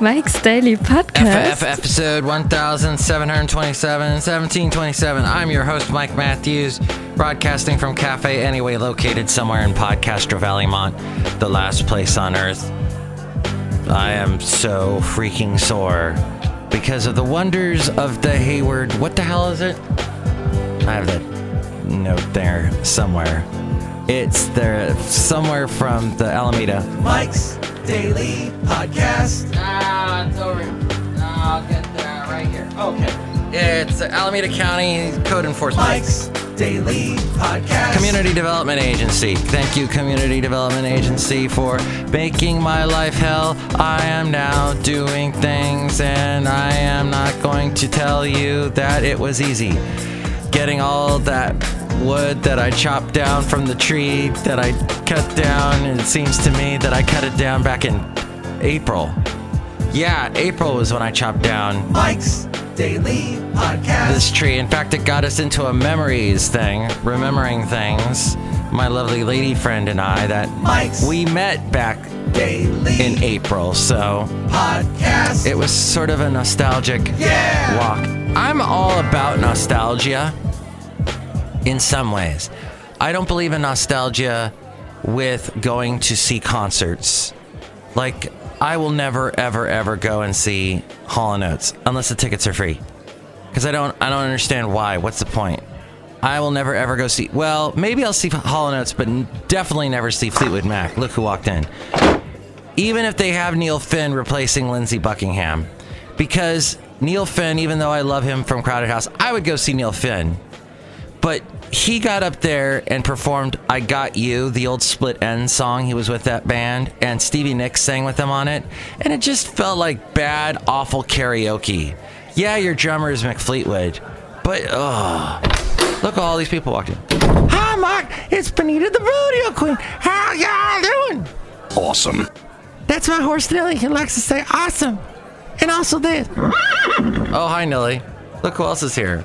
Mike's Daily Podcast. Episode 1727, 1727. I'm your host, Mike Matthews, broadcasting from Cafe Anyway, located somewhere in Podcaster Valley Mont, the last place on earth. I am so freaking sore because of the wonders of the Hayward. What the hell is it? I have that note there somewhere. It's there somewhere from the Alameda. Mike's Daily Podcast. Ah, it's over. I'll get there right here. Okay. It's Alameda County Code Enforcement. Mike's Daily Podcast. Community Development Agency. Thank you, Community Development Agency, for making my life hell. I am now doing things, and I am not going to tell you that it was easy. Getting all that wood that I chopped down from the tree that I cut down, and it seems to me that I cut it down back in April. Yeah, April was when I chopped down Mike's Daily Podcast. this tree. In fact, it got us into a memories thing, remembering things. My lovely lady friend and I that Mike's we met back Daily in April, so Podcast. it was sort of a nostalgic Yeah. walk. I'm all about nostalgia in some ways. I don't believe in nostalgia with going to see concerts. Like, I will never, ever, ever go and see Hall & Oates unless the tickets are free. Because I don't, I don't understand why. What's the point? I will never, ever go see. Well, maybe I'll see Hall & Oates, but definitely never see Fleetwood Mac. Look who walked in. Even if they have Neil Finn replacing Lindsey Buckingham, because Neil Finn, even though I love him from Crowded House, I would go see Neil Finn. But he got up there and performed I Got You, the old Split Enz song. He was with that band, and Stevie Nicks sang with them on it. And it just felt like bad, awful karaoke. Yeah, your drummer is Mick Fleetwood, but oh, look, all these people walked in. Hi, Mark. It's Benita the Rodeo Queen. How y'all doing? Awesome. That's my horse Nelly. He likes to say awesome. And also this. oh, hi, Nelly. Look who else is here.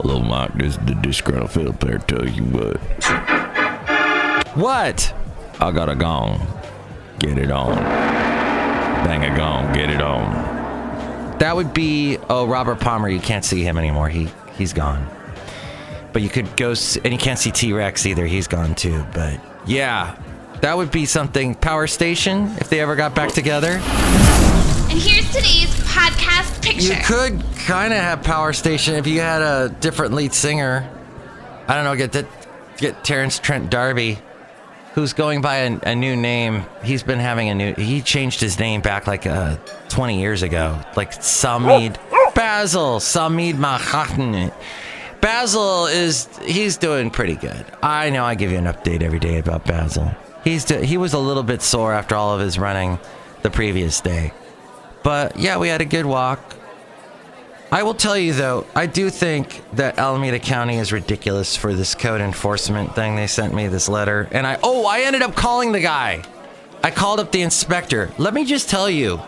Hello, Mike. This is the disgruntled Philip there. Tell you what, What? I got a gong. Get it on. Bang a gong. Get it on. That would be oh Robert Palmer. You can't see him anymore. He he's gone. But you could go and you can't see T Rex either. He's gone too. But yeah, that would be something. Power Station if they ever got back together. And here's today's podcast picture. You could kind of have Power Station if you had a different lead singer. I don't know. Get that. Get Terence Trent D'Arby, who's going by a, a new name. He's been having a new. He changed his name back like uh, 20 years ago, like Samid Basil Samid Mahatn. Basil is he's doing pretty good. I know. I give you an update every day about Basil. He's do, he was a little bit sore after all of his running the previous day. But yeah, we had a good walk. I will tell you though, I do think that Alameda County is ridiculous for this code enforcement thing. They sent me this letter, and I oh, I ended up calling the guy. I called up the inspector. Let me just tell you,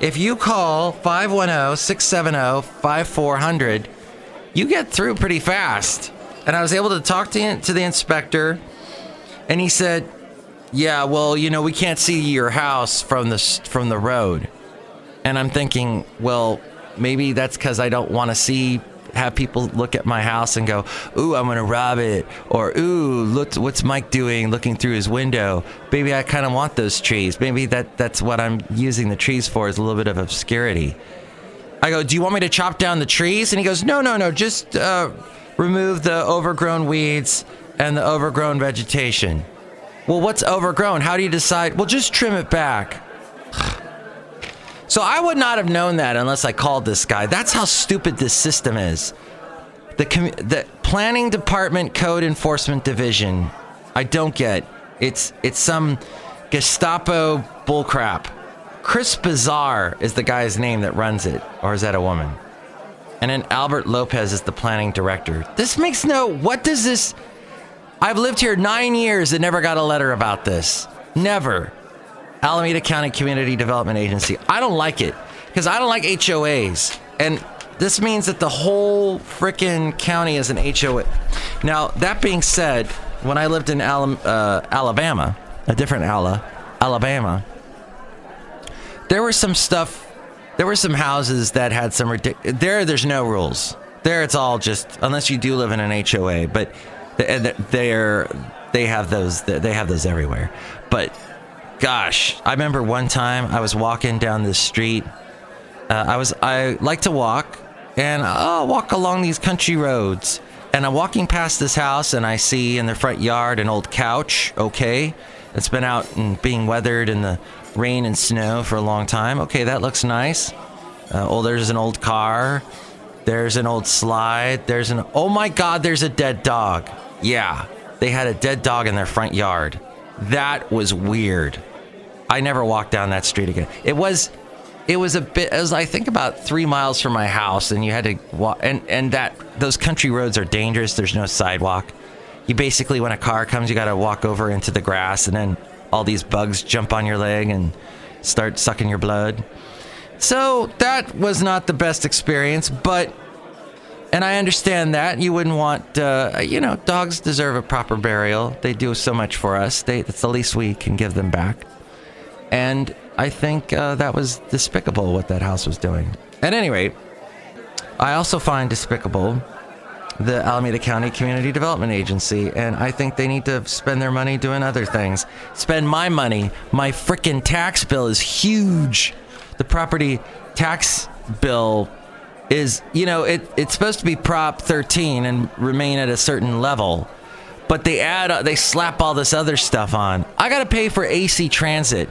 if you call 510-670-5400, you get through pretty fast. And I was able to talk to, to the inspector, and he said, "Yeah, well, you know, we can't see your house from the from the road." And I'm thinking, well, maybe that's because I don't want to see have people look at my house and go, "Ooh, I'm gonna rob it," or "Ooh, look, what's Mike doing looking through his window?" Maybe I kind of want those trees. Maybe that that's what I'm using the trees for is a little bit of obscurity. I go, "Do you want me to chop down the trees?" And he goes, "No, no, no, just uh, remove the overgrown weeds and the overgrown vegetation." Well, what's overgrown? How do you decide? Well, just trim it back. So I would not have known that unless I called this guy. That's how stupid this system is. The commu- the planning department code enforcement division. I don't get. It's it's some Gestapo bullcrap. Chris Bazar is the guy's name that runs it, or is that a woman? And then Albert Lopez is the planning director. This makes no. What does this? I've lived here nine years and never got a letter about this. Never. Alameda County Community Development Agency. I don't like it because I don't like HOAs. And this means that the whole frickin' county is an HOA. Now, that being said, when I lived in uh, Alabama, a different Ala, Alabama, there was some stuff. There were some houses that had some ridiculous. There, there's no rules. There, it's all just unless you do live in an HOA. But th- they're they have those. They have those everywhere. But gosh, I remember one time I was walking down the street. Uh, I was I like to walk, and I'll walk along these country roads. And I'm walking past this house, and I see in the front yard an old couch. Okay, it's been out and being weathered in the rain and snow for a long time. Okay, that looks nice. Uh, oh, there's an old car. There's an old slide. There's an. Oh my God, there's a dead dog. Yeah, they had a dead dog in their front yard. That was weird. I never walked down that street again. It was it was a bit as I think about three miles from my house, and you had to walk, and and that those country roads are dangerous. There's no sidewalk. You basically, when a car comes, you got to walk over into the grass, and then all these bugs jump on your leg and start sucking your blood. So that was not the best experience, but and I understand that you wouldn't want, uh, you know, dogs deserve a proper burial. They do so much for us. They, it's the least we can give them back. And I think uh, that was despicable what that house was doing. At any rate, I also find despicable the Alameda County Community Development Agency, and I think they need to spend their money doing other things. Spend my money. My freaking tax bill is huge. The property tax bill is, you know, it, it's supposed to be Prop 13 and remain at a certain level, but they add, they slap all this other stuff on. I got to pay for AC Transit.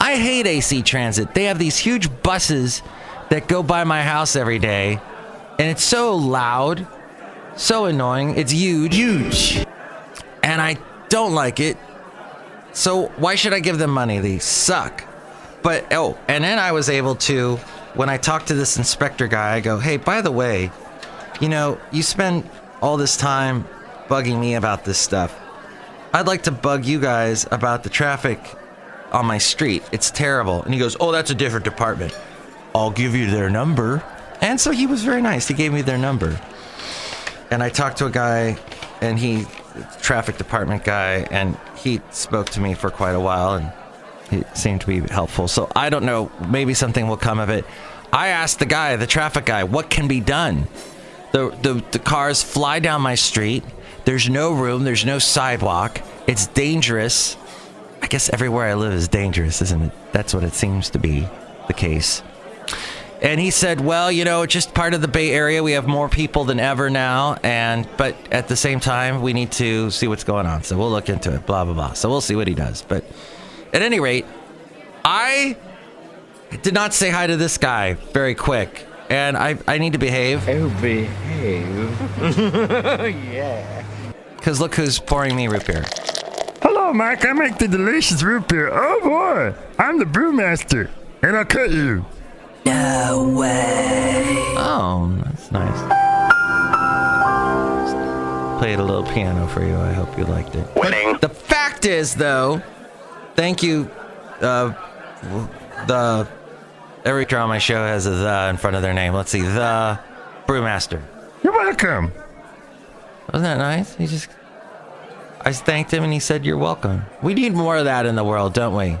I hate AC Transit. They have these huge buses that go by my house every day, and it's so loud, so annoying. It's huge. Huge. And I don't like it. So why should I give them money? They suck. But oh, and then I was able to when I talked to this inspector guy, I go, "Hey, by the way, you know, you spend all this time bugging me about this stuff. I'd like to bug you guys about the traffic on my street. It's terrible. And he goes, Oh, that's a different department. I'll give you their number. And so he was very nice. He gave me their number. And I talked to a guy, and he, traffic department guy, and he spoke to me for quite a while, and he seemed to be helpful. So I don't know. Maybe something will come of it. I asked the guy, the traffic guy, what can be done? The, the, the cars fly down my street. There's no room. There's no sidewalk. It's dangerous. I guess everywhere I live is dangerous, isn't it? That's what it seems to be the case. And he said, "Well, you know, just part of the Bay Area. We have more people than ever now, and but at the same time, we need to see what's going on. So we'll look into it. Blah blah blah. So we'll see what he does. But at any rate, I did not say hi to this guy very quick, and I I need to behave. Oh, behave. yeah. Because look who's pouring me root beer. Hello, Mike. I make the delicious root beer. Oh boy, I'm the brewmaster, and I'll cut you. No way. Oh, that's nice. Played a little piano for you. I hope you liked it. Winning. The fact is, though, thank you. Uh, the every draw on my show has a the in front of their name. Let's see, the brewmaster. You're welcome. Wasn't that nice? He just I thanked him and he said, You're welcome. We need more of that in the world, don't we?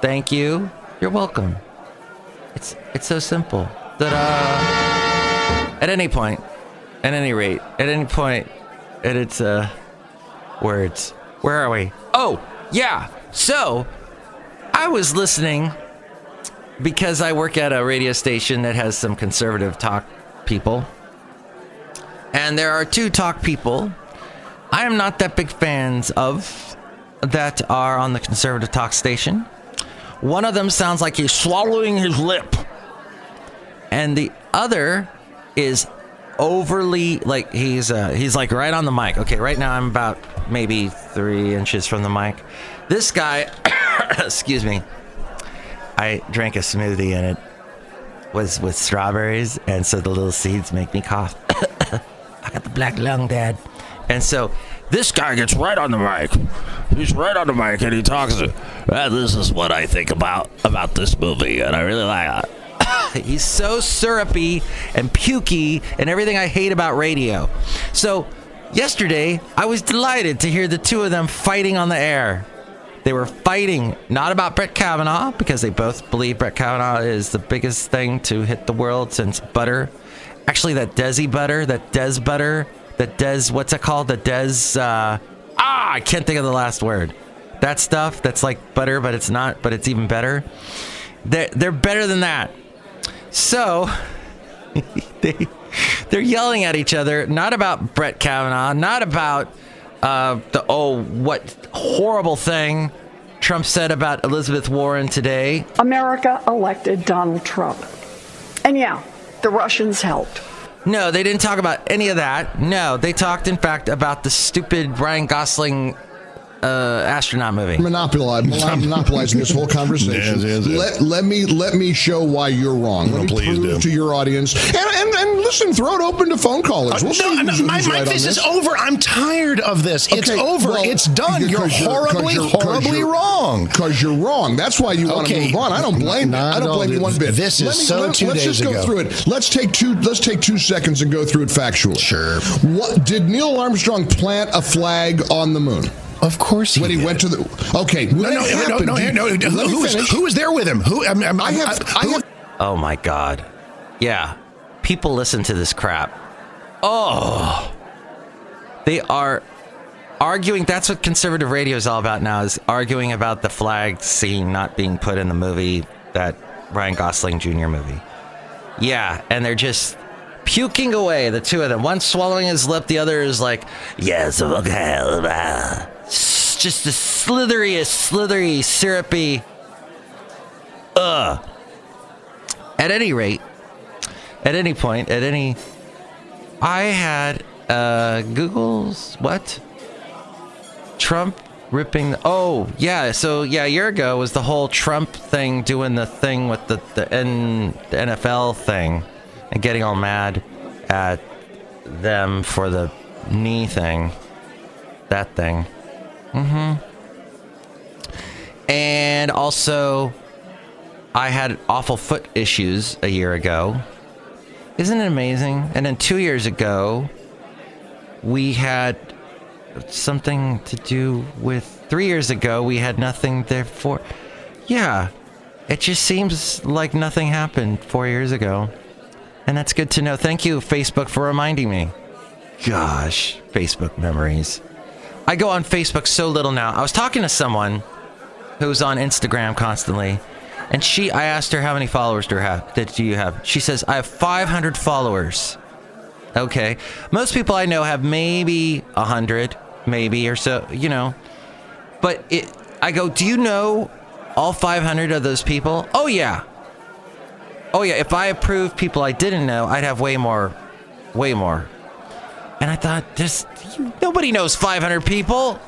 Thank you. You're welcome. It's it's so simple. Uh at any point, at any rate, at any point, at its uh words. Where are we? Oh, yeah. So I was listening because I work at a radio station that has some conservative talk people. And there are two talk people I am not that big fans of that are on the conservative talk station. One of them sounds like he's swallowing his lip, and the other is overly like he's uh, he's like right on the mic. Okay, right now I'm about maybe three inches from the mic. This guy, excuse me, I drank a smoothie and it was with strawberries, and so the little seeds make me cough. I got the black lung, Dad. And so this guy gets right on the mic. He's right on the mic and he talks. This is what I think about about this movie, and I really like it. he's so syrupy and pukey and everything I hate about radio. So, yesterday, I was delighted to hear the two of them fighting on the air. They were fighting not about Brett Kavanaugh because they both believe Brett Kavanaugh is the biggest thing to hit the world since butter. Actually, that Desi butter, that Des butter, that Des, what's it called? The Des, uh, ah, I can't think of the last word. That stuff that's like butter, but it's not, but it's even better. They're, they're better than that. So, they, they're yelling at each other, not about Brett Kavanaugh, not about uh, the oh, what horrible thing Trump said about Elizabeth Warren today. America elected Donald Trump. And yeah, the Russians helped. No, they didn't talk about any of that. No, they talked, in fact, about the stupid Ryan Gosling uh, astronaut movie. Monopolize, monopolizing this whole conversation. Yes, yes, yes. Let, let me let me show why you're wrong. No, let me please prove do. to your audience and, and and listen. Throw it open to phone callers. We'll Uh, no, who's- no, my, who's my, right on this is over. I'm tired of this. It's over. well, it's done. You're because horribly, 'cause you're- 'cause horribly you're- wrong. Because you're wrong. That's why you want to Okay. move on. I don't blame you. Nah, I don't no, blame you one bit. this is Let me- so let, two Let's days just go ago. through it. Let's take two. Let's take two seconds and go through it factually. Sure. What did Neil Armstrong plant a flag on the moon? Of course he when he did. went to the okay. When No, no, it no, happened, no, did- no, no, let Who was, who was there with him? Who? I'm, I'm, I have. I who- have. Oh my God. Yeah. People listen to this crap. Oh. They are arguing. That's what conservative radio is all about now is arguing about the flag scene not being put in the movie, that Ryan Gosling Jr. movie. Yeah. And they're just puking away, the two of them. One swallowing his lip, the other is like, yes, okay. Blah." S- Just the slitheriest, slithery, syrupy. Ugh. At any rate, at any point, at any, I had uh, Google's what? Trump ripping. Oh yeah, so yeah, a year ago was the whole Trump thing, doing the thing with the the, N, the NFL thing, and getting all mad at them for the knee thing, that thing. Mm-hmm. And also, I had awful foot issues a year ago. Isn't it amazing? And then two years ago, we had something to do with. Three years ago, we had nothing there for. Yeah, it just seems like nothing happened four years ago. And that's good to know. Thank you, Facebook, for reminding me. Gosh, Facebook memories. I go on Facebook so little now. I was talking to someone who's on Instagram constantly, and she, I asked her how many followers do you have? Did you have? She says I have 500 followers. Okay, most people I know have maybe 100, maybe or so, you know. But it, I go, do you know all 500 of those people? Oh yeah. Oh yeah. If I approved people I didn't know, I'd have way more, way more. And I thought, this nobody knows 500 people.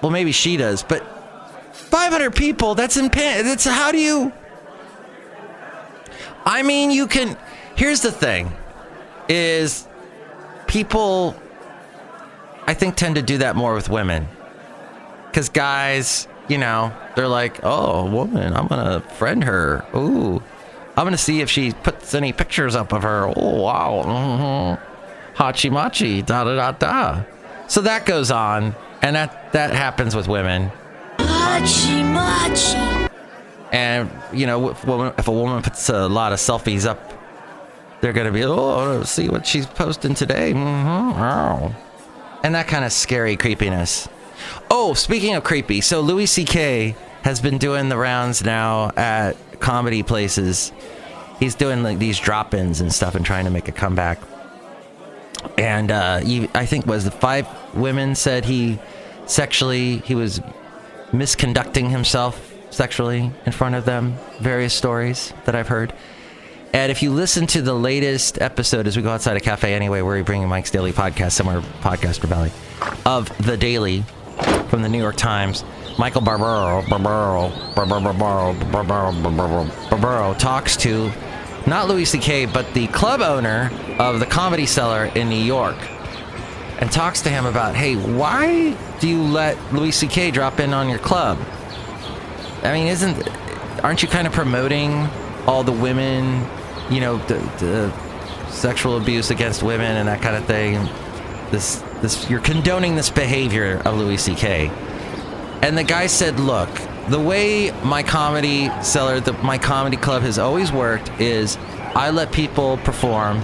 Well, maybe she does, but 500 people. That's in. That's how do you? I mean, you can. Here's the thing: is people, I think, tend to do that more with women, because guys, you know, they're like, oh, a woman, I'm gonna friend her. Ooh, I'm gonna see if she puts any pictures up of her. Oh wow, mm-hmm. Hachi machi, da da da da. So that goes on, and that that happens with women. And you know, if, woman, if a woman puts a lot of selfies up, they're gonna be, oh, see what she's posting today. Mm-hmm. And that kind of scary creepiness. Oh, speaking of creepy, so Louis C.K. has been doing the rounds now at comedy places. He's doing like these drop-ins and stuff and trying to make a comeback. And uh, I think was the five women said he sexually he was misconducting himself sexually in front of them. Various stories that I've heard. And if you listen to the latest episode, as we go outside a cafe anyway, where we bring Mike's Daily Podcast, somewhere Podcaster Valley, of The Daily from the New York Times, Michael Barbaro, Barbaro, Barbaro, Barbaro, Barbaro, Barbaro talks to not Louis C.K., but the club owner of the Comedy Cellar in New York and talks to him about, hey, why do you let Louis C.K. drop in on your club? I mean, isn't aren't you kind of promoting all the women you know, the, the sexual abuse against women and that kind of thing. This, this, you're condoning this behavior of Louis C.K. And the guy said, "Look, the way my comedy cellar, the, my comedy club has always worked is I let people perform."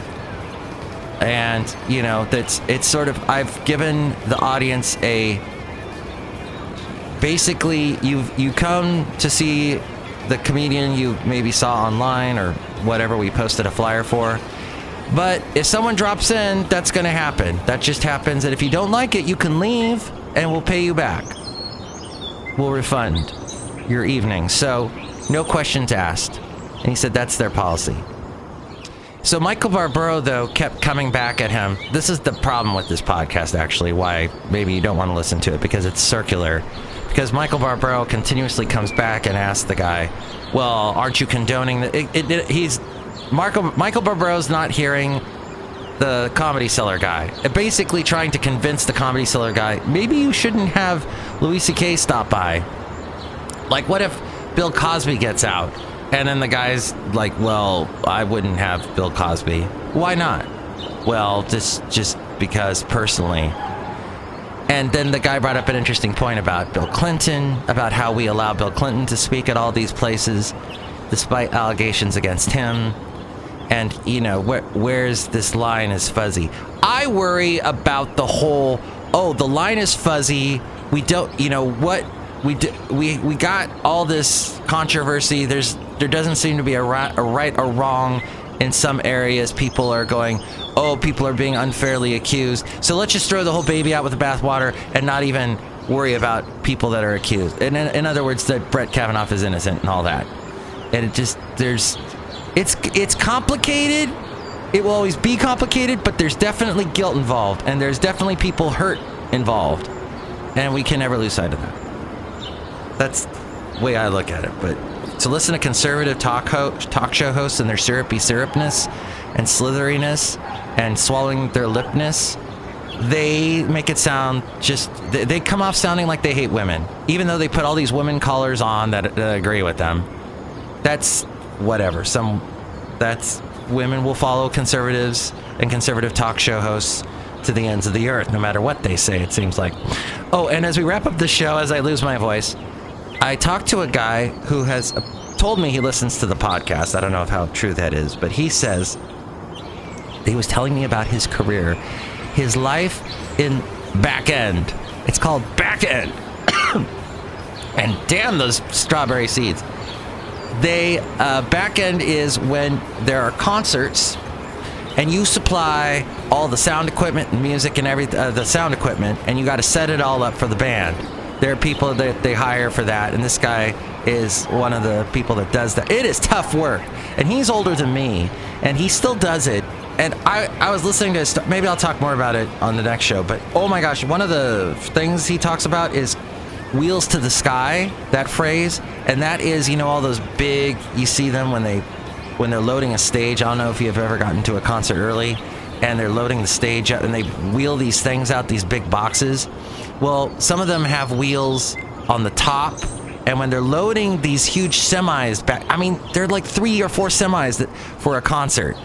And you know that's it's sort of I've given the audience a basically you you come to see the comedian you maybe saw online or whatever we posted a flyer for. But if someone drops in, that's going to happen. That just happens. And if you don't like it, you can leave and we'll pay you back. We'll refund your evening. So, no questions asked. And he said that's their policy. So, Michael Barbaro, though, kept coming back at him. This is the problem with this podcast, actually, why maybe you don't want to listen to it because it's circular because Michael Barbaro continuously comes back and asks the guy, "Well, aren't you condoning the?" It, it, it, he's Marco, Michael Barbaro's not hearing the comedy cellar guy, basically trying to convince the comedy cellar guy maybe you shouldn't have Louis C.K. stop by. Like, what if Bill Cosby gets out, and then the guy's like, "Well, I wouldn't have Bill Cosby. Why not?" Well, just just because personally and then the guy brought up an interesting point about Bill Clinton, about how we allow Bill Clinton to speak at all these places despite allegations against him. And, you know, where, where's this line is fuzzy. I worry about the whole, oh, the line is fuzzy. We don't, you know, what we do, we we got all this controversy. There's there doesn't seem to be a right, a right or wrong in some areas. People are going, oh, people are being unfairly accused. So let's just throw the whole baby out with the bathwater and not even worry about people that are accused. And in, in other words, that Brett Kavanaugh is innocent and all that. And it just there's it's it's complicated. It will always be complicated, but there's definitely guilt involved, and there's definitely people hurt involved, and we can never lose sight of that. That's the way I look at it. But to listen to conservative talk ho- talk show hosts and their syrupy syrupness and slitheriness and swallowing their lipness, they make it sound just they, they come off sounding like they hate women, even though they put all these women collars on that, that agree with them. That's whatever. Some that's women will follow conservatives and conservative talk show hosts to the ends of the earth, no matter what they say. It seems like. Oh, and as we wrap up the show, as I lose my voice, I talked to a guy who has told me he listens to the podcast. I don't know how true that is, but he says he was telling me about his career, his life in back end. It's called back end. and damn those strawberry seeds. They uh, back end is when there are concerts and you supply all the sound equipment and music and everything, uh, the sound equipment, and you got to set it all up for the band. There are people that they hire for that, and this guy is one of the people that does that. It is tough work, and he's older than me, and he still does it. And I, I was listening to his, maybe I'll talk more about it on the next show, but oh my gosh, one of the things he talks about is wheels to the sky, that phrase, and that is, you know, all those big, you see them when they, when they're loading a stage. I don't know if you've ever gotten to a concert early, and they're loading the stage up, and they wheel these things out, these big boxes. Well, some of them have wheels on the top, and when they're loading these huge semis back, I mean, they're like three or four semis that for a concert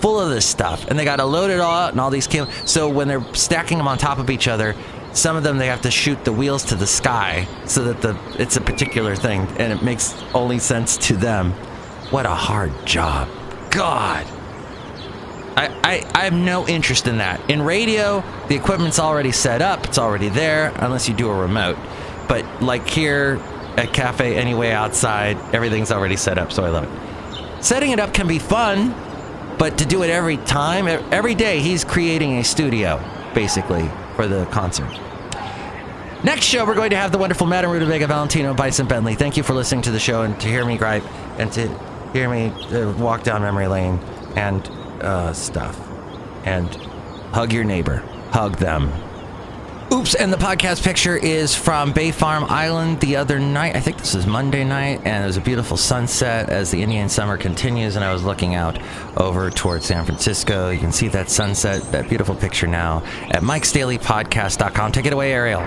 full of this stuff, and they got to load it all out and all these cables. So when they're stacking them on top of each other, some of them they have to shoot the wheels to the sky so that the it's a particular thing, and it makes only sense to them. What a hard job, God. I, I, have no interest in that. In radio, the equipment's already set up, it's already there, unless you do a remote. But like here at Cafe Anyway outside, everything's already set up, so I love it. Setting it up can be fun, but to do it every time, every day, he's creating a studio, basically, for the concert. Next show, we're going to have the wonderful Madame Rutabaga Valentino Bison Bentley. Thank you for listening to the show and to hear me gripe and to hear me uh, walk down memory lane and uh, stuff. And hug your neighbor. Hug them. Oops, and the podcast picture is from Bay Farm Island the other night. I think this is Monday night, and it was a beautiful sunset as the Indian summer continues. And I was looking out over towards San Francisco. You can see that sunset, that beautiful picture now at mikesdailypodcast.com. Take it away, Ariel.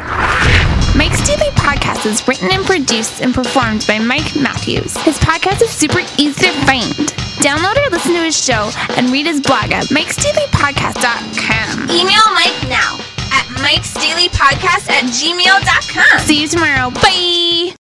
Mike's Daily Podcast is written and produced and performed by Mike Matthews. His podcast is super easy to find. Download or listen to his show and read his blog at mikesdailypodcast.com. Email Mike now at mikesdailypodcast at gmail.com. See you tomorrow. Bye.